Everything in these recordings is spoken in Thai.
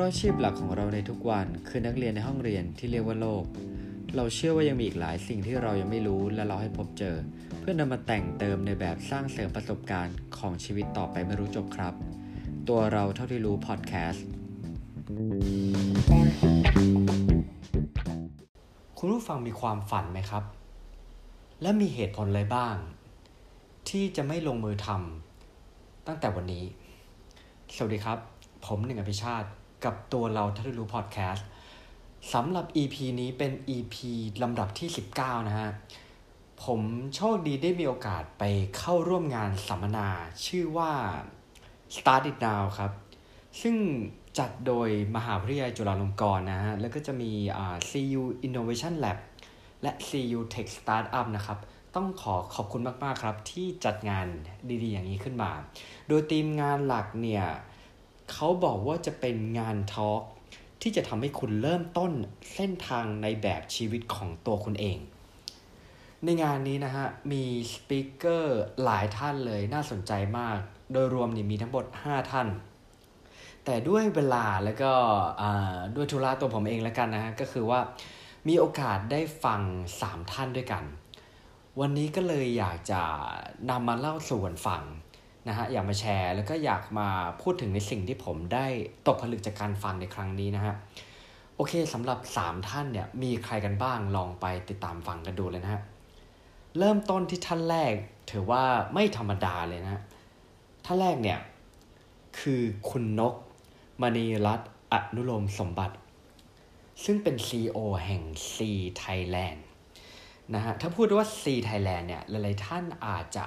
ราะอาชีพหลักของเราในทุกวันคือนักเรียนในห้องเรียนที่เรียกว่าโลก เราเชื่อว่ายังมีอีกหลายสิ่งที่เรายังไม่รู้และเราให้พบเจอ เพื่อนำมาแต่งเติมในแบบสร้างเสริมประสบการณ์ของชีวิตต่อไปไม่รู้จบครับ ตัวเราเท่าที่รู้พอดแคสต์คุณผู้ฟังมีความฝันไหมครับ และมีเหตุผลอะไรบ้าง ที่จะไม่ลงมือทำตั้งแต่วันนี้ สวัสดีครับ ผมหนึ่งอภิชาติ กับตัวเราท่าที่รู้พอดแคสต์สำหรับ EP นี้เป็น EP ลำดับที่ 19 นะฮะ ผมโชคดีได้มีโอกาสไปเข้าร่วมงานสัมมนาชื่อว่า Start It Now ครับ ซึ่งจัดโดยมหาวิทยาลัยจุฬาลงกรณ์นะฮะ แล้วก็จะมีอ่า CU Innovation Lab และ CU Tech Startup นะครับ ต้องขอขอบคุณมาก ๆ ครับ ที่จัดงานดี ๆ อย่างนี้ขึ้นมา โดยทีมงานหลักเนี่ย เขาบอกว่าจะเป็นงานทอล์กที่จะทำให้คุณเริ่มต้นเส้นทางในแบบชีวิตของตัวคุณเอง ในงานนี้นะฮะ มีสปีกเกอร์หลายท่านเลยน่าสนใจมาก โดยรวมนี่มีทั้งหมด 5 ท่าน แต่ด้วยเวลาแล้วก็ด้วยธุระตัวผมเองแล้วกันนะฮะ ก็คือว่ามีโอกาสได้ฟัง 3 ท่านด้วยกัน วันนี้ก็เลยอยากจะนำมาเล่าสู่กันฟัง นะฮะอยากมาแชร์ แล้วก็อยากมาพูดถึงในสิ่งที่ผมได้ตกผลึกจากการฟังในครั้งนี้นะฮะโอเคสำหรับ 3 ท่านเนี่ยมีใครกันบ้างลองไปติดตามฟังกันดูเลยนะฮะเริ่มต้นที่ท่านแรกถือว่าไม่ธรรมดาเลยนะฮะท่านแรกเนี่ยคือคุณนกมณีรัตน์อนุโลมสมบัติ ซึ่งเป็น CEO แห่ง C Thailand นะฮะถ้าพูดว่า C Thailand เนี่ยหลายๆท่านอาจจะ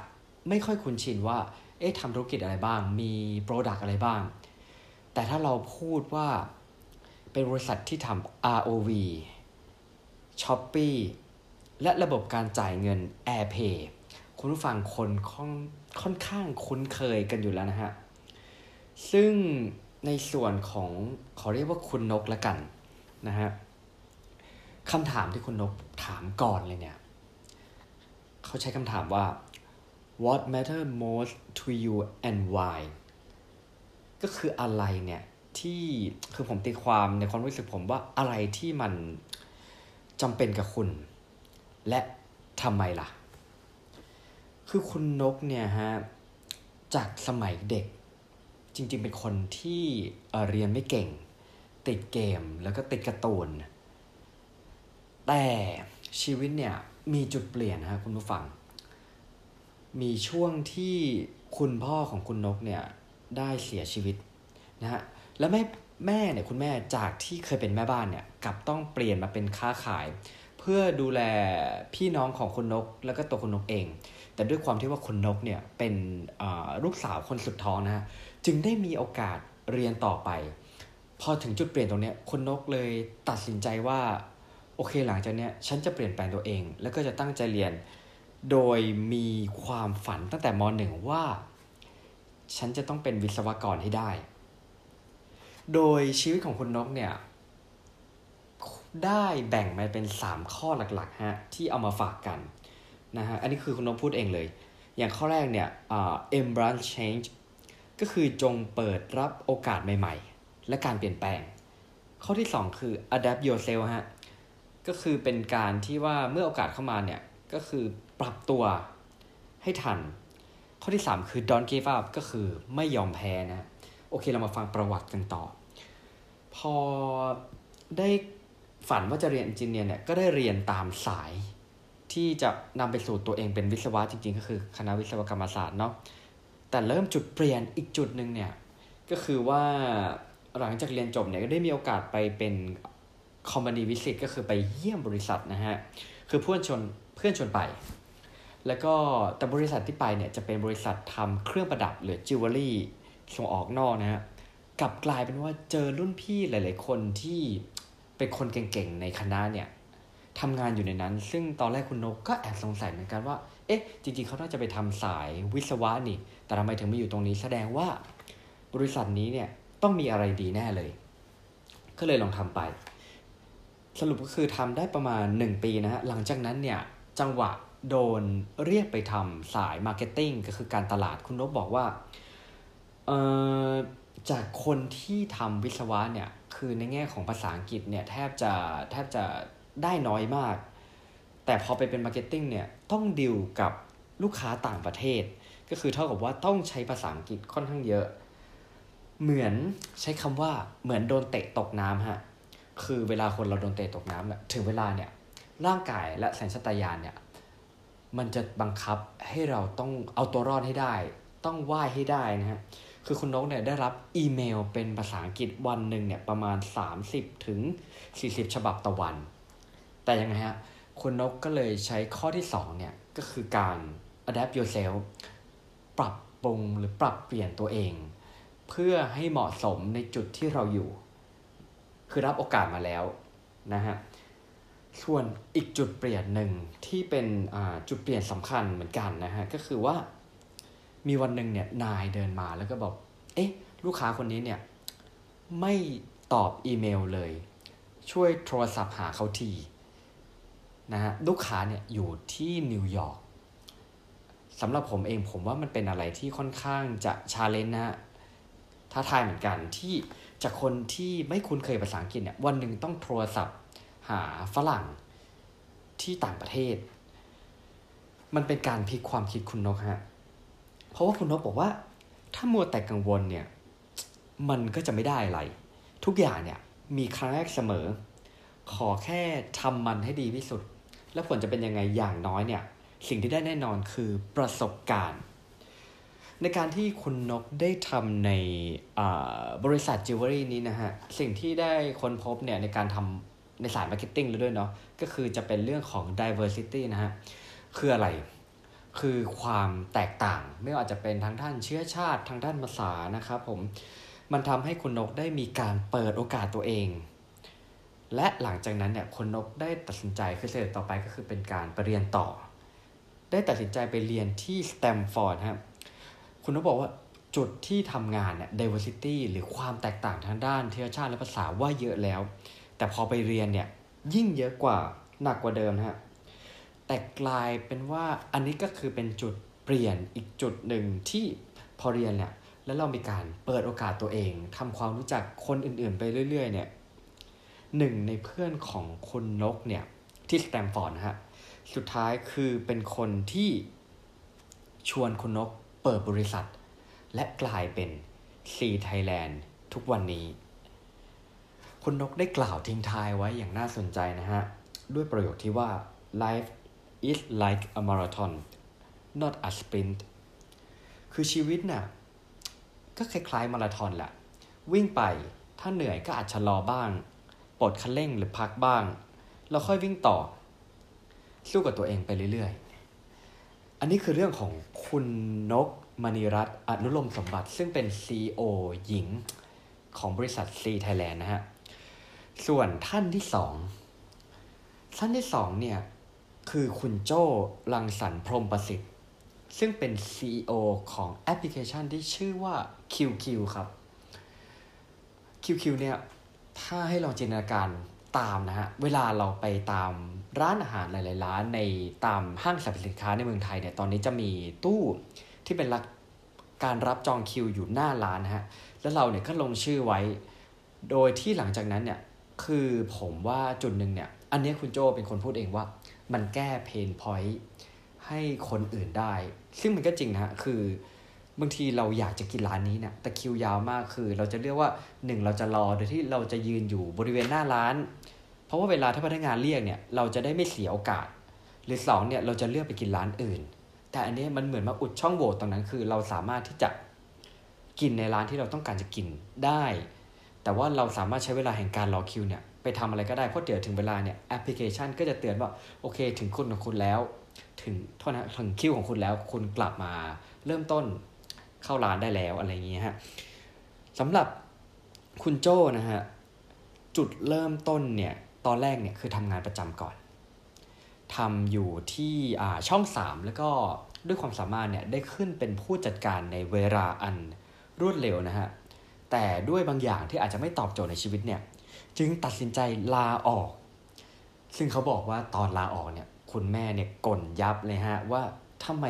ไม่ค่อยคุ้นชินว่า เอ๊ะทำธุรกิจอะไรบ้าง มีโปรดักอะไรบ้าง แต่ถ้าเราพูดว่าเป็นบริษัทที่ทำ ROV Shopee และระบบการจ่ายเงิน AirPay คุณผู้ฟังคนค่อนค่อนข้างคุ้นเคยกันอยู่แล้วนะฮะ ซึ่งในส่วนของขอเรียกว่าคุณนกละกันนะฮะคำถามที่คุณนกถามก่อนเลยเนี่ย เขาใช้คำถามว่า what matter most to you and why ก็คืออะไรเนี่ยที่คือผมตีความในความรู้สึกผมว่าอะไรที่มันจำเป็นกับคุณ และทำไมล่ะ คือคุณนกเนี่ยฮะจากสมัยเด็ก จริงๆเป็นคนที่เเรียนไม่เก่ง ติดเกมแล้วก็ติดการ์ตูน แต่ชีวิตเนี่ยมีจุดเปลี่ยนนะครับคุณผู้ฟัง มีช่วงที่คุณพ่อของคุณนกเนี่ยได้เสียชีวิตนะฮะแล้วแม่แม่เนี่ยคุณแม่จากที่เคยเป็นแม่บ้านเนี่ยกลับต้องเปลี่ยนมาเป็นค้าขาย เพื่อดูแลพี่น้องของคุณนก แล้วก็ตัวคุณนกเอง แต่ด้วยความที่ว่าคุณนกเนี่ยเป็นลูกสาวคนสุดท้องนะฮะจึงได้มีโอกาสเรียนต่อไป พอถึงจุดเปลี่ยนตรงเนี้ยคุณนกเลยตัดสินใจว่าโอเคหลังจากเนี้ยฉันจะเปลี่ยนแปลงตัวเอง แล้วก็จะตั้งใจเรียน โดยมีความฝันตั้งแต่มหนึ่งว่า ฉันจะต้องเป็นวิศวกรให้ได้ โดยชีวิตของคุณนกเนี่ย ได้แบ่งมาเป็น 3 ข้อหลักๆฮะที่เอามาฝากกันนะฮะ อันนี้คือคุณนกพูดเองเลย อย่างข้อแรกเนี่ยอ่า embrace change ก็คือจงเปิดรับโอกาสใหม่ๆ และการเปลี่ยนแปลง ข้อที่ 2 คือ adapt yourself ฮะ ก็คือเป็นการที่ว่าเมื่อโอกาสเข้ามาเนี่ย ก็คือ ปรับตัวให้ทัน ข้อที่ 3 คือ don't give up ก็คือไม่ยอมแพ้นะ โอเคเรามาฟังประวัติกันต่อ พอได้ฝันว่าจะเรียน e n จิเนียร์เนี่ยก็ได้เรียนตามสายที่จะนำไปสู่ตัวเองเป็นวิศวะจริงๆ ก็คือคณะวิศวกรรมศาสตร์เนาะแต่เริ่มจุดเปลี่ยนอีกจุดหนึ่งเนี่ยก็คือว่าหลังจากเรียนจบเนี่ยก็ได้มีโอกาสไปเป็นคอมมานีวิสิตก็คือไปเยี่ยมบริษัทนะฮะคือเพื่อนชวนเพื่อนชวนไป แล้วก็แต่บริษัทที่ไปเนี่ยจะเป็นบริษัททำเครื่องประดับหรือจิวเวลรี่ส่งออกนอกนะฮะกลับกลายเป็นว่าเจอรุ่นพี่หลาย ๆ คนที่เป็นคนเก่งๆในคณะเนี่ยทำงานอยู่ในนั้น ซึ่งตอนแรกคุณนกก็แอบสงสัยเหมือนกันว่า เอ๊ะ จริง ๆ เขาน่าจะไปทำสายวิศวะนี่ แต่ทำไมถึงมาอยู่ตรงนี้แสดงว่า บริษัทนี้เนี่ยต้องมีอะไรดีแน่เลย ก็เลยลองทำไป สรุปก็คือทำได้ประมาณ 1 ปีนะฮะ หลังจากนั้นเนี่ยจังหวะ โดนเรียกไปทำสาย marketing ก็คือการตลาดคุณนกบอกว่าเอ่อจากคนที่ทำวิศวะเนี่ย คือในแง่ของภาษาอังกฤษเนี่ยแทบจะแทบจะได้น้อยมาก แต่พอไปเป็น marketing เนี่ยต้องดิวกับลูกค้าต่างประเทศ ก็คือเท่ากับว่าต้องใช้ภาษาอังกฤษค่อนข้างเยอะ เหมือนใช้คำว่าเหมือนโดนเตะตกน้ำฮะ คือเวลาคนเราโดนเตะตกน้ำเนี่ยถึงเวลาเนี่ยร่างกายและสัญชาตญาณเนี่ย มันจะบังคับให้เราต้องเอาตัวรอดให้ได้ ต้องว่ายให้ได้นะฮะคือคุณนกเนี่ยได้รับอีเมลเป็นภาษาอังกฤษวันหนึ่งเนี่ยประมาณ 30ถึง40 ฉบับต่อวัน แต่ยังไงฮะคุณนกก็เลยใช้ข้อที่2เนี่ยก็คือการ adapt yourself ปรับปรุงหรือปรับเปลี่ยนตัวเอง เพื่อให้เหมาะสมในจุดที่เราอยู่ คือรับโอกาสมาแล้วนะฮะ ส่วนอีกจุดเปลี่ยนหนึ่งที่เป็นจุดเปลี่ยนสำคัญเหมือนกันนะฮะก็คือว่ามีวันหนึ่งเนี่ยนายเดินมาแล้วก็บอก เอ๊ะ ลูกค้าคนนี้เนี่ยไม่ตอบอีเมลเลย ช่วยโทรศัพท์หาเขาทีนะฮะลูกค้าเนี่ยอยู่ที่นิวยอร์กสำหรับผมเองผมว่ามันเป็นอะไรที่ค่อนข้างจะ challenge นะท้าทายเหมือนกันที่จากคนที่ไม่คุ้นเคยภาษาอังกฤษเนี่ยวันหนึ่งต้องโทรศัพท์ หาฝรั่งที่ต่างประเทศ มันเป็นการพลิกความคิดคุณนกฮะ เพราะว่าคุณนกบอกว่า ถ้ามัวแต่กังวลเนี่ย มันก็จะไม่ได้อะไร ทุกอย่างเนี่ยมีครั้งแรกเสมอ ขอแค่ทำมันให้ดีที่สุด แล้วผลจะเป็นยังไงอย่างน้อยเนี่ย สิ่งที่ได้แน่นอนคือประสบการณ์ ในการที่คุณนกได้ทำในบริษัทจิวเวลรี่นี้นะฮะ สิ่งที่ได้ค้นพบเนี่ยในการทำ ในสาย marketing เลยด้วยเนาะก็คือจะเป็นเรื่องของ diversity นะฮะคืออะไร คือความแตกต่าง ไม่ว่าจะเป็นทางด้านเชื้อชาติทางด้านภาษานะครับผมมันทำให้คุณนกได้มีการเปิดโอกาสตัวเอง และหลังจากนั้นเนี่ยคุณนกได้ตัดสินใจคือเสร็จต่อไปก็คือเป็นการไปเรียนต่อ ได้ตัดสินใจไปเรียนที่สแตมฟอร์ดครับคุณนกบอกว่าจุดที่ทำงานเนี่ย diversity หรือความแตกต่างทางด้านเชื้อชาติและภาษาว่าเยอะแล้ว แต่พอไปเรียนเนี่ยยิ่งเยอะกว่าหนักกว่าเดิมฮะแต่กลายเป็นว่าอันนี้ก็คือเป็นจุดเปลี่ยนอีกจุดหนึ่งที่พอเรียนเนี่ยแล้วเรามีการเปิดโอกาสตัวเองทำความรู้จักคนอื่นๆ ไปเรื่อย ๆ เนี่ยหนึ่งในเพื่อนของคุณนกเนี่ยที่สแตมฟอร์ดนะฮะสุดท้ายคือเป็นคนที่ชวนคุณนกเปิดบริษัท และกลายเป็นซีไทยแลนด์ทุกวันนี้ คุณนกได้กล่าวทิ้งท้ายไว้อย่างน่าสนใจนะฮะ ด้วยประโยคที่ว่า life is like a marathon not a sprint คือชีวิตน่ะก็คล้ายๆมาราธอนแหละ วิ่งไปถ้าเหนื่อยก็อาจชะลอบ้าง ปลดคันเร่งหรือพักบ้าง แล้วค่อยวิ่งต่อ สู้กับตัวเองไปเรื่อยๆ อันนี้คือเรื่องของคุณนกมณีรัตน์อนุลมสมบัติ ซึ่งเป็น CEO หญิงของบริษัทซีไทยแลนด์นะฮะ ส่วนท่านที่สองท่านที่สองเนี่ยคือคุณโจ้รังสรรค์ พรมประสิทธิ์ ซึ่งเป็น CEO ของแอปพลิเคชันที่ชื่อว่า QueQ ครับ QueQ เนี่ยถ้าให้ลองจินตนาการตามนะฮะ เวลาเราไปตามร้านอาหารหลาย ๆ ร้านในตามห้างสรรพสินค้าในเมืองไทยเนี่ยตอนนี้จะมีตู้ที่เป็นรักการรับจองคิวอยู่หน้าร้านฮะ แล้วเราเนี่ยก็ลงชื่อไว้ โดยที่หลังจากนั้นเนี่ย คือผมว่าจุดหนึ่งเนี่ย อันนี้คุณโจเป็นคนพูดเองว่า มันแก้เพนพอยต์ให้คนอื่นได้ ซึ่งมันก็จริงนะคือบางทีเราอยากจะกินร้านนี้เนะี่ยแต่คิวยาวมากคือ เราจะเรียกว่าหนึ่งเราจะรอโดยที่เราจะยืนอยู่บริเวณหน้าร้าน เพราะว่าเวลาถ้าพนักงานเรียกเนี่ยเราจะได้ไม่เสียโอกาส หรือสองเนี่ยเราจะเลือกไปกินร้านอื่น แต่อันนี้มันเหมือนมาอุดช่องโหว่ตรงนั้นคือ เราสามารถที่จะกินในร้านที่เราต้องการจะกินได้ แต่ว่าเราสามารถใช้เวลาแห่งการรอคิวเนี่ยไปทำอะไรก็ได้เพราะเดี๋ยวถึงเวลาเนี่ยแอปพลิเคชันก็จะเตือนว่าโอเค ถึงคุณของคุณแล้ว ถึงโทษนะถึงคิวของคุณแล้วคุณกลับมาเริ่มต้นเข้าร้านได้แล้วอะไรอย่างเงี้ยฮะสำหรับคุณโจ้นะฮะจุดเริ่มต้นเนี่ยตอนแรกเนี่ยคือทำงานประจำก่อนทำอยู่ที่ช่องสามแล้วก็ด้วยความสามารถเนี่ยได้ขึ้นเป็นผู้จัดการในเวลาอันรวดเร็วนะฮะ แต่ด้วยบางอย่างที่อาจจะไม่ตอบโจทย์ในชีวิตเนี่ย จึงตัดสินใจลาออก ซึ่งเขาบอกว่าตอนลาออกเนี่ย คุณแม่เนี่ยก่นยับเลยฮะว่าทำไม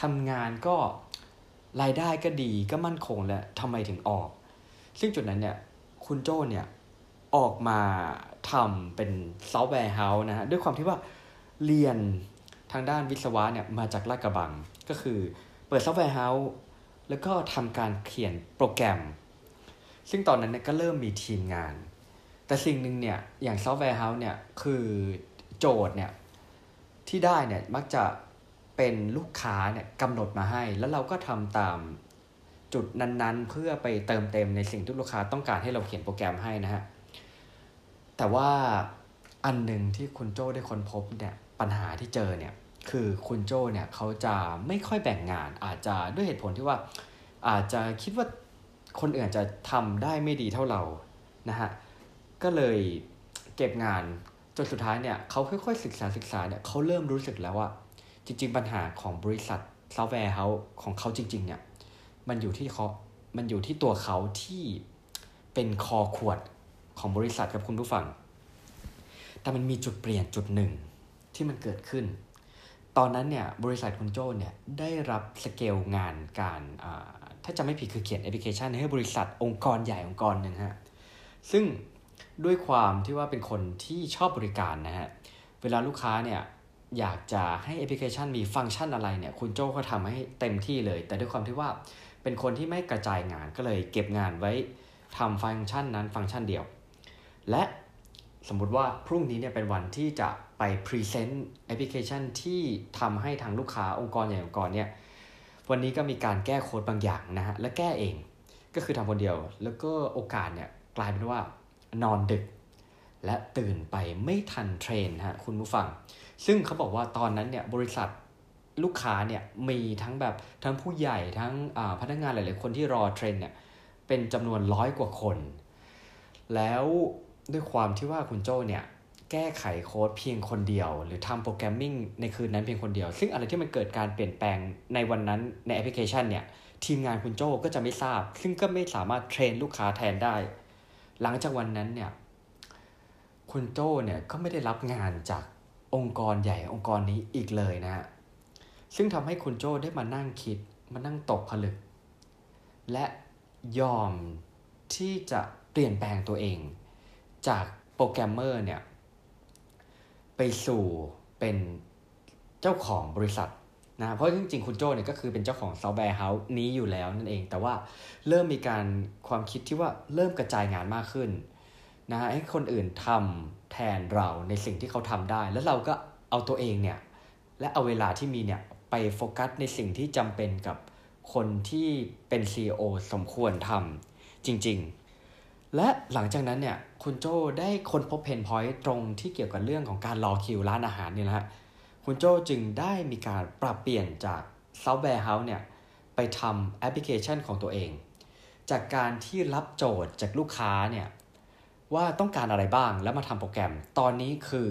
ทำงานก็รายได้ก็ดีก็มั่นคงแล้วทำไมถึงออก ซึ่งจุดนั้นเนี่ย คุณโจ้เนี่ยออกมาทำเป็น software house นะฮะด้วยความที่ว่าเรียนทางด้านวิศวะเนี่ยมาจากลาดกระบัง ก็คือเปิด software house แล้วก็ทำการเขียนโปรแกรม ซึ่งตอนนั้นเนี่ยก็เริ่มมีทีมงาน แต่สิ่งหนึ่งเนี่ยอย่าง software house เนี่ยคือโจทย์เนี่ยที่ได้เนี่ยมักจะเป็นลูกค้าเนี่ยกำหนดมาให้ แล้วเราก็ทำตามจุดนั้นๆ เพื่อไปเติมเต็มในสิ่งที่ลูกค้าต้องการให้เราเขียนโปรแกรมให้นะฮะ แต่ว่าอันหนึ่งที่คุณโจ้ได้ค้นพบเนี่ยปัญหาที่เจอเนี่ยคือคุณโจ้เนี่ยเขาจะไม่ค่อยแบ่งงาน อาจจะด้วยเหตุผลที่ว่า อาจจะคิดว่า คนอื่นจะทำได้ไม่ดีเท่าเรานะฮะก็เลยเก็บงานจนสุดท้ายเนี่ยเขาค่อยๆศึกษาศึกษาเนี่ยเขาเริ่มรู้สึกแล้วว่า จริง ๆ ปัญหาของบริษัท software house ของเขาจริง ๆ เนี่ยมันอยู่ที่เขามันอยู่ที่ตัวเขาที่เป็นคอขวดของบริษัทครับคุณผู้ฟัง แต่มันมีจุดเปลี่ยนจุดหนึ่งที่มันเกิดขึ้น ตอนนั้นเนี่ยบริษัทคุณโจ้เนี่ยได้รับสเกลงานการ ถ้าจะไม่ผิดคือเขียนแอปพลิเคชันให้บริษัทองค์กรใหญ่องค์กรหนึ่งฮะซึ่งด้วยความที่ว่าเป็นคนที่ชอบบริการนะฮะเวลาลูกค้าเนี่ยอยากจะให้แอปพลิเคชันมีฟังก์ชันอะไรเนี่ยคุณโจ้ก็ทำให้เต็มที่เลย แต่ด้วยความที่ว่าเป็นคนที่ไม่กระจายงานก็เลยเก็บงานไว้ทำฟังก์ชันนั้นฟังก์ชันเดียว และสมมุติว่าพรุ่งนี้เนี่ยเป็นวันที่จะไป present แอปพลิเคชันที่ทำให้ทางลูกค้าองค์กรใหญ่องค์กรเนี่ย วันนี้ก็มีการแก้โค้ดบางอย่างนะฮะและแก้เอง ก็คือทำคนเดียว แล้วก็โอกาสเนี่ยกลายเป็นว่านอนดึก และตื่นไปไม่ทัน train ฮะคุณผู้ฟัง ซึ่งเขาบอกว่าตอนนั้นเนี่ยบริษัทลูกค้าเนี่ยมีทั้งแบบทั้งผู้ใหญ่ทั้งพนักงานหลาย ๆ คนที่รอ train เนี่ยเป็นจำนวนร้อยกว่าคน แล้วด้วยความที่ว่าคุณโจเนี่ย แก้ไขโค้ดเพียงคนเดียว หรือทำ programming ในคืนนั้นเพียงคนเดียว ซึ่งอะไรที่มันเกิดการเปลี่ยนแปลงในวันนั้นในแอปพลิเคชันเนี่ยทีมงานคุณโจก็จะไม่ทราบ ซึ่งก็ไม่สามารถเทรนลูกค้าแทนได้ หลังจากวันนั้นเนี่ยคุณโจเนี่ยก็ไม่ได้รับงานจากองค์กรใหญ่องค์กรนี้อีกเลยนะฮะซึ่งทำให้คุณโจ้ได้มานั่งคิดมานั่งตกผลึก และยอมที่จะเปลี่ยนแปลงตัวเอง จากโปรแกรมเมอร์เนี่ย ไปสู่เป็นเจ้าของบริษัทนะเพราะจริงๆ คุณโจ้เนี่ยก็คือเป็นเจ้าของ software house นี้อยู่แล้วนั่นเอง แต่ว่าเริ่มมีการความคิดที่ว่าเริ่มกระจายงานมากขึ้นนะให้คนอื่นทำแทนเราในสิ่งที่เขาทำได้ แล้วเราก็เอาตัวเองเนี่ยและเอาเวลาที่มีเนี่ยไปโฟกัสในสิ่งที่จำเป็นกับคนที่เป็น CEO สมควรทำจริง ๆ และหลังจากนั้นเนี่ยคุณโจได้ค้นพบ pain point ตรงที่เกี่ยวกับเรื่องของการรอคิวร้านอาหารนี่แหละคุณโจจึงได้มีการปรับเปลี่ยนจาก software house เนี่ยไปทำแอปพลิเคชันของตัวเอง จากการที่รับโจทย์จากลูกค้าเนี่ยว่าต้องการอะไรบ้างแล้วมาทำโปรแกรม ตอนนี้คือ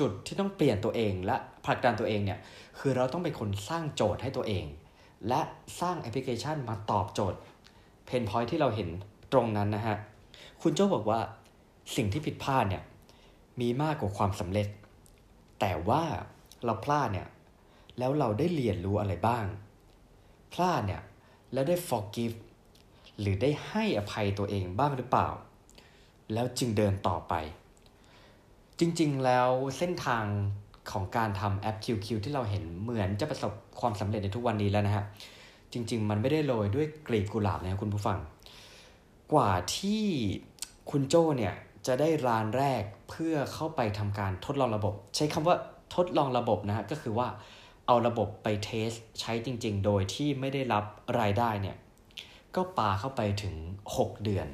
จุดที่ต้องเปลี่ยนตัวเองและผลักดันตัวเองเนี่ยคือเราต้องเป็นคนสร้างโจทย์ให้ตัวเอง และสร้างแอปพลิเคชันมาตอบโจทย์ pain point ที่เราเห็นตรงนั้นนะฮะ คุณโจ้บอกว่าสิ่งที่ผิดพลาดเนี่ยมีมากกว่าความสำเร็จ แต่ว่าเราพลาดเนี่ยแล้วเราได้เรียนรู้อะไรบ้าง พลาดเนี่ยแล้วได้ forgive หรือได้ให้อภัยตัวเองบ้างหรือเปล่า แล้วจึงเดินต่อไป จริงๆแล้วเส้นทางของการทำแอป QQ ที่เราเห็นเหมือนจะประสบความสำเร็จในทุกวันนี้แล้วนะฮะจริง ๆ มันไม่ได้โรยด้วยกลีบกุหลาบนะครับคุณผู้ฟัง กว่าที่คุณโจเนี่ยจะได้รานแรกเพื่อเข้าไปทำการทดลองระบบ ใช้คำว่าทดลองระบบนะฮะก็คือว่าเอาระบบไปเทสใช้จริง ๆ โดยที่ไม่ได้รับรายได้เนี่ยก็ปาเข้าไปถึง 6 เดือน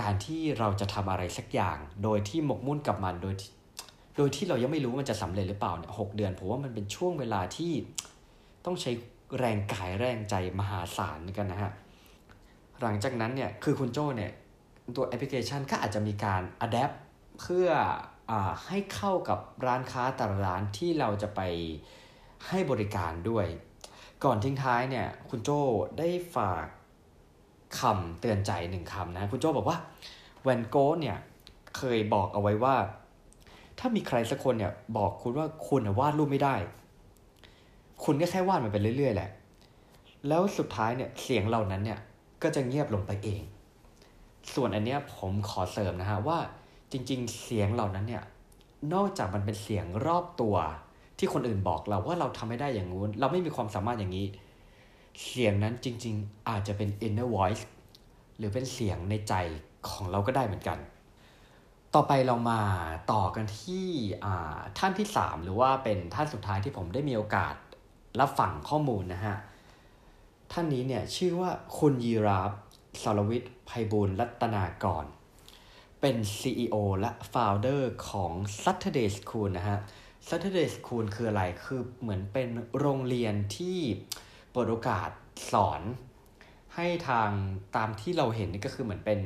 การที่เราจะทำอะไรสักอย่าง โดยที่หมกมุ่นกับมันโดยโดยที่เรายังไม่รู้มันจะสำเร็จหรือเปล่าเนี่ยหเดือนผมว่ามันเป็นช่วงเวลาที่ต้องใช้แรงกายแรงใจมหาศาลกันนะฮะ หลังจากนั้นเนี่ยคือคุณโจ้เนี่ยตัวแอปพลิเคชันก็อาจจะมีการ adapt เพื่อให้เข้ากับร้านค้าแต่ละร้านที่เราจะไปให้บริการด้วย ก่อนทิ้งท้ายเนี่ยคุณโจ้ได้ฝากคำเตือนใจหนึ่งคำนะคุณโจบอกว่าแวนโก๊ะเนี่ยเคยบอกเอาไว้ว่า ถ้ามีใครสักคนเนี่ยบอกคุณว่าคุณวาดรูปไม่ได้ คุณก็แค่วาดมันไปเรื่อยๆแหละ แล้วสุดท้ายเนี่ยเสียงเหล่านั้นเนี่ย ก็จะเงียบลงไปเอง ส่วนอันเนี้ยผมขอเสริมนะฮะว่าจริงๆ เสียงเหล่านั้นเนี่ยนอกจากมันเป็นเสียงรอบตัว ที่คนอื่นบอกเราว่าเราทำไม่ได้อย่างงู้น เราไม่มีความสามารถอย่างนี้ เสียงนั้นจริง ๆ อาจจะเป็น inner voice หรือเป็นเสียงในใจของเราก็ได้เหมือนกัน ต่อไปเรามาต่อกันที่ท่านที่ 3 หรือว่าเป็นท่านสุดท้ายที่ผมได้มีโอกาสรับฟังข้อมูลนะฮะ ท่านนี้เนี่ยชื่อว่าคุณยีราฟสารวิทย์ไพบูลรัตนากร เป็น CEO และ Founder ของ Saturday School นะฮะ Saturday School คืออะไร คือเหมือนเป็นโรงเรียนที่เปิดโอกาสสอนให้ทางตามที่เราเห็นนี่ก็คือเหมือนเป็น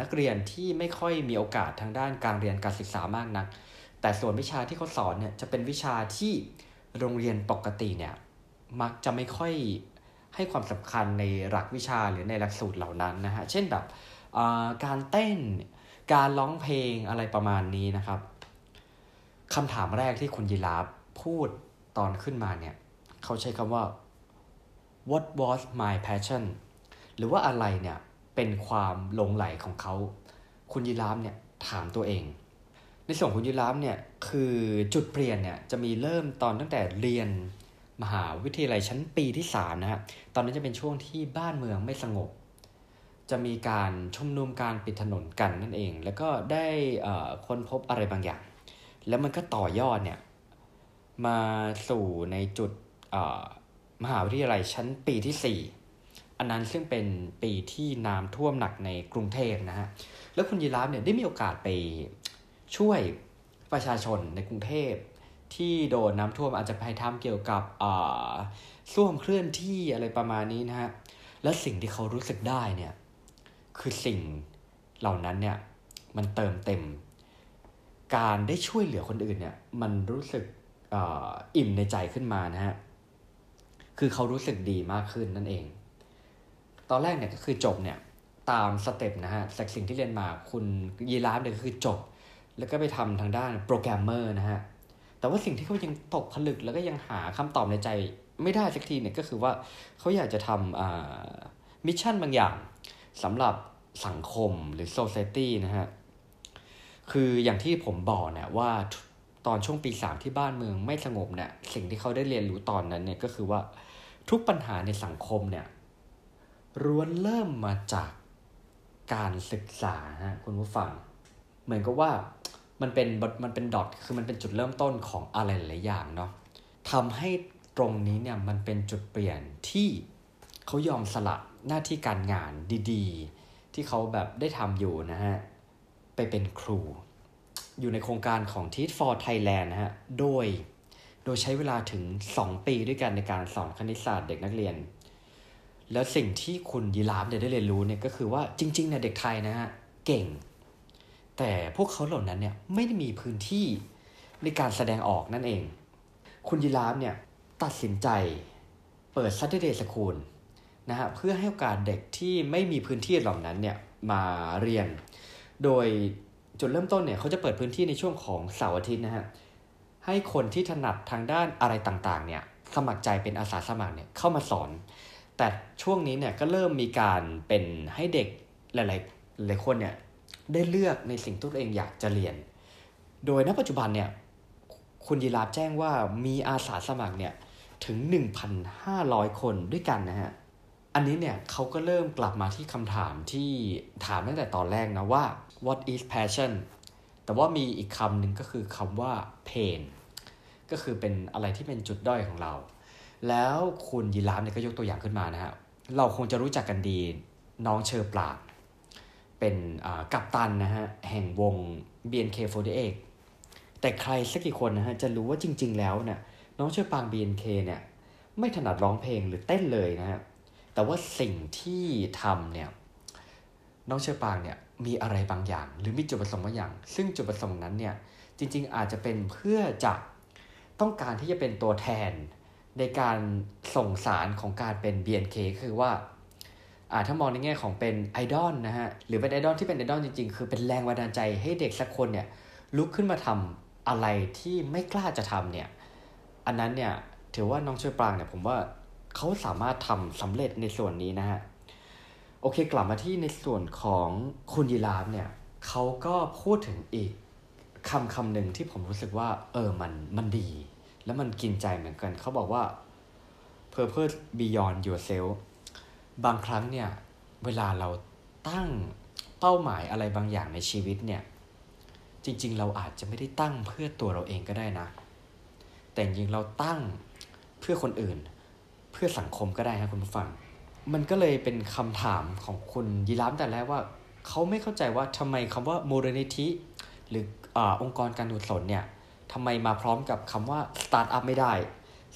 นักเรียนที่ไม่ค่อยมีโอกาสทางด้านการเรียนการศึกษามากนัก แต่ส่วนวิชาที่เขาสอนเนี่ยจะเป็นวิชาที่โรงเรียนปกติเนี่ยมักจะไม่ค่อย ให้ความสำคัญในหลักวิชาหรือในหลักสูตรเหล่านั้นนะฮะ เช่นแบบการเต้น การร้องเพลงอะไรประมาณนี้นะครับคำถามแรกที่คุณยีราฟพูดตอนขึ้นมาเนี่ย เขาใช้คำว่า what was my passion หรือว่าอะไรเนี่ยเป็นความลงไหลของเขา คุณยีราฟเนี่ยถามตัวเอง ในส่วนคุณยีราฟเนี่ยคือจุดเปลี่ยนเนี่ยจะมีเริ่มตอนตั้งแต่เรียน มหาวิทยาลัยชั้นปีที่3นะฮะ ตอนนั้นจะเป็นช่วงที่บ้านเมืองไม่สงบ จะมีการชุมนุมการปิดถนนกันนั่นเอง แล้วก็ได้ค้นพบอะไรบางอย่าง แล้วมันก็ต่อยอดเนี่ยมาสู่ในจุดมหาวิทยาลัยชั้นปีที่ 4 อันนั้นซึ่งเป็นปีที่น้ำท่วมหนักในกรุงเทพนะฮะ แล้วคุณยีราฟเนี่ยได้มีโอกาสไปช่วยประชาชนในกรุงเทพ ที่โดนน้ำท่วมอาจจะไปทำเกี่ยวกับส้วมเคลื่อนที่อะไรประมาณนี้นะฮะ และสิ่งที่เขารู้สึกได้เนี่ย คือสิ่งเหล่านั้นเนี่ย มันเติมเต็ม การได้ช่วยเหลือคนอื่นเนี่ย มันรู้สึกออิ่มในใจขึ้นมานะฮะ คือเขารู้สึกดีมากขึ้นนั่นเอง ตอนแรกเนี่ยก็คือจบเนี่ยตาม step นะฮะจากสิ่งที่เรียนมาคุณยีราฟเนี่ยก็คือจบ แล้วก็ไปทำทางด้านโปรแกรมเมอร์นะฮะ แต่ว่าสิ่งที่เขายังตกผลึกแล้วก็ยังหาคำตอบในใจไม่ได้สักทีเนี่ยก็คือว่าเขาอยากจะทำ mission บางอย่างสำหรับสังคมหรือโซเซตี้นะฮะ คืออย่างที่ผมบอกเนี่ยว่าตอนช่วงปีสามที่บ้านเมืองไม่สงบเนี่ยสิ่งที่เขาได้เรียนรู้ตอนนั้นเนี่ยก็คือว่าทุกปัญหาในสังคมเนี่ยร้วนเริ่มมาจากการศึกษาฮะคุณผู้ฟัง เหมือนกับว่า มันเป็นมันเป็นดอทคือมันเป็นจุดเริ่มต้นของอะไรหลายอย่างเนาะทำให้ตรงนี้เนี่ยมันเป็นจุดเปลี่ยนที่เขายอมสละหน้าที่การงานดีๆ ที่เขาแบบได้ทำอยู่นะฮะ ไปเป็นครู อยู่ในโครงการของ Teach for Thailand นะฮะ โดยโดยใช้เวลาถึง 2 ปีด้วยกันในการสอนคณิตศาสตร์เด็กนักเรียน แล้วสิ่งที่คุณยีราฟได้เรียนรู้เนี่ยก็คือว่าจริงๆเนี่ยเด็กไทยนะฮะ เก่ง แต่พวกเขาเหล่านั้นเนี่ยไม่ได้มีพื้นที่ในการแสดงออกนั่นเอง คุณยีราฟเนี่ยตัดสินใจเปิด Saturday School นะฮะเพื่อให้โอกาสเด็กที่ไม่มีพื้นที่เหล่านั้นเนี่ยมาเรียน โดยจุดเริ่มต้นเนี่ยเขาจะเปิดพื้นที่ในช่วงของเสาร์อาทิตย์นะฮะให้คนที่ถนัดทางด้านอะไรต่างๆเนี่ยสมัครใจเป็นอาสาสมัครเนี่ยเข้ามาสอน แต่ช่วงนี้เนี่ยก็เริ่มมีการเป็นให้เด็กหลายๆหลายคนเนี่ย ได้เลือกในสิ่งที่ตัวเองอยากจะเรียน โดยณปัจจุบันเนี่ยคุณยีราบแจ้งว่ามีอาสาสมัครเนี่ยถึง 1,500 คนด้วยกันนะฮะ อันนี้เนี่ยเขาก็เริ่มกลับมาที่คำถามที่ถามตั้งแต่ตอนแรกนะว่า what is passion แต่ว่ามีอีกคำหนึ่งก็คือคำว่า pain ก็คือเป็นอะไรที่เป็นจุดด้อยของเรา แล้วคุณยีราฟเนี่ยก็ยกตัวอย่างขึ้นมานะฮะ เราคงจะรู้จักกันดีน้องเชอร์ปลา เป็นกัปตันนะฮะแห่งวง BNK48 แต่ใครสักกี่คนนะฮะจะรู้ว่าจริง ๆ แล้วเนี่ยน้องเชอปาง BNK เนี่ยไม่ถนัดร้องเพลงหรือเต้นเลยนะฮะแต่ว่าสิ่งที่ทำเนี่ยน้องเชอปางเนี่ยมีอะไรบางอย่าง หรือมีจุดประสงค์บางอย่าง ซึ่งจุดประสงค์นั้นเนี่ยจริง ๆ อาจจะเป็นเพื่อจะต้องการที่จะเป็นตัวแทนในการส่งสารของการเป็น BNK คือว่าอ่า ถ้ามองในแง่ของเป็นไอดอลนะฮะหรือเป็นไอดอลที่เป็นไอดอลจริงๆ คือเป็นแรงบันดาลใจให้เด็กสักคนเนี่ยลุกขึ้นมาทำอะไรที่ไม่กล้าจะทำเนี่ยอันนั้นเนี่ยถือว่าน้องช่วยปรางเนี่ยผมว่าเขาสามารถทำสำเร็จในส่วนนี้นะฮะโอเคกลับมาที่ในส่วนของคุณยีราฟเนี่ยเขาก็พูดถึงอีกคำคำหนึ่งที่ผมรู้สึกว่า เออมันมันดี แล้วมันกินใจเหมือนกัน เขาบอกว่า purpose beyond yourself บางครั้งเนี่ยเวลาเราตั้งเป้าหมายอะไรบางอย่างในชีวิตเนี่ยจริง ๆ เราอาจจะไม่ได้ตั้งเพื่อตัวเราเองก็ได้นะ แต่จริงเราตั้งเพื่อคนอื่น เพื่อสังคมก็ได้นะคุณผู้ฟัง มันก็เลยเป็นคำถามของคุณยีรามแต่แรกว่าเขาไม่เข้าใจว่าทำไมคำว่ามูลนิธิ หรืออองค์กรการกุศลเนี่ยทำไมมาพร้อมกับคำว่าสตาร์ทอัพไม่ได้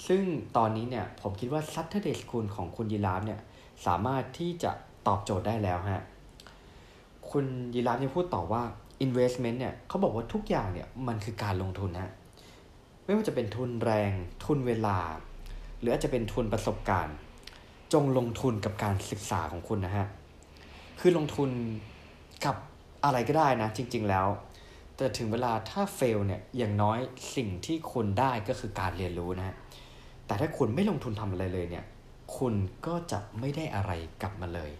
ซึ่งตอนนี้เนี่ยผมคิดว่า Saturday School ของคุณยีรามเนี่ย สามารถที่จะตอบโจทย์ได้แล้วฮะ คุณยีรามยังพูดต่อว่า investment เนี่ยเขาบอกว่าทุกอย่างเนี่ยมันคือการลงทุนนะไม่ว่าจะเป็นทุนแรง ทุนเวลา หรืออาจจะเป็นทุนประสบการณ์ จงลงทุนกับการศึกษาของคุณนะฮะ คือลงทุนกับอะไรก็ได้นะจริง ๆ แล้ว แต่ถึงเวลาถ้าเฟลเนี่ยอย่างน้อยสิ่งที่คุณได้ก็คือการเรียนรู้นะฮะแต่ถ้าคุณไม่ลงทุนทำอะไรเลยเนี่ย คุณก็จะไม่ได้อะไรกลับมาเลย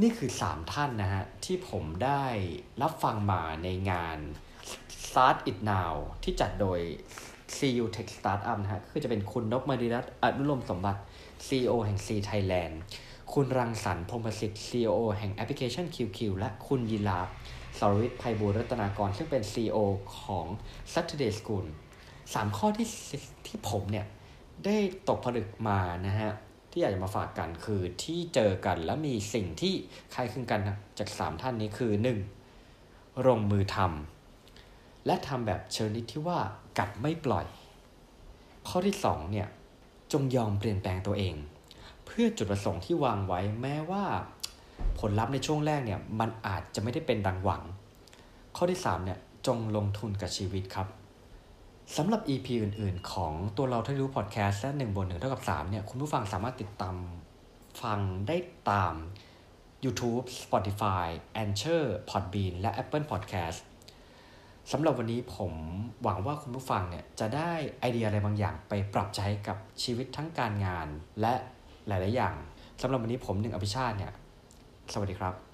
นี่คือ 3 ท่านนะฮะ ที่ผมได้รับฟังมาในงาน Start It Now ที่จัดโดย CU Tech Startup นะฮะ คือจะเป็นคุณนพมณีรัตน์อนุลมสมบัติ CEO แห่ง C Thailand คุณรังสรรค์พรหมสิทธิ์ CEO แห่งแอปพลิเคชัน QQ และคุณยีราฟสรวิทย์ไพบูลรัตนากร ซึ่งเป็น CEO ของ Saturday School สามข้อที่ที่ผมเนี่ย ได้ตกผลึกมานะฮะ ที่อยากจะมาฝากกันคือที่เจอกันและมีสิ่งที่คล้ายคลึงกันจาก 3 ท่านนี้คือ 1. ลงมือทำและทำแบบเชิญนิดที่ว่ากัดไม่ปล่อย ข้อที่2เนี่ยจงยอมเปลี่ยนแปลงตัวเอง เพื่อจุดประสงค์ที่วางไว้แม้ว่า ผลลัพธ์ในช่วงแรกเนี่ยมันอาจจะไม่ได้เป็นดังหวัง ข้อที่3เนี่ยจงลงทุนกับชีวิตครับ สำหรับ EP อื่น ๆ ของตัวเราที่รู้พอดแคสต์และหนึ่งบนหนึ่งเท่ากับ3เนี่ยคุณผู้ฟังสามารถติดตามฟังได้ตาม YouTube Spotify Anchor Podbean และ Apple Podcast สำหรับวันนี้ผมหวังว่าคุณผู้ฟังเนี่ยจะได้ไอเดียอะไรบางอย่างไปปรับใช้กับชีวิตทั้งการงานและหลาย ๆ อย่างสำหรับวันนี้ผมหนึ่งอภิชาติเนี่ย สวัสดีครับ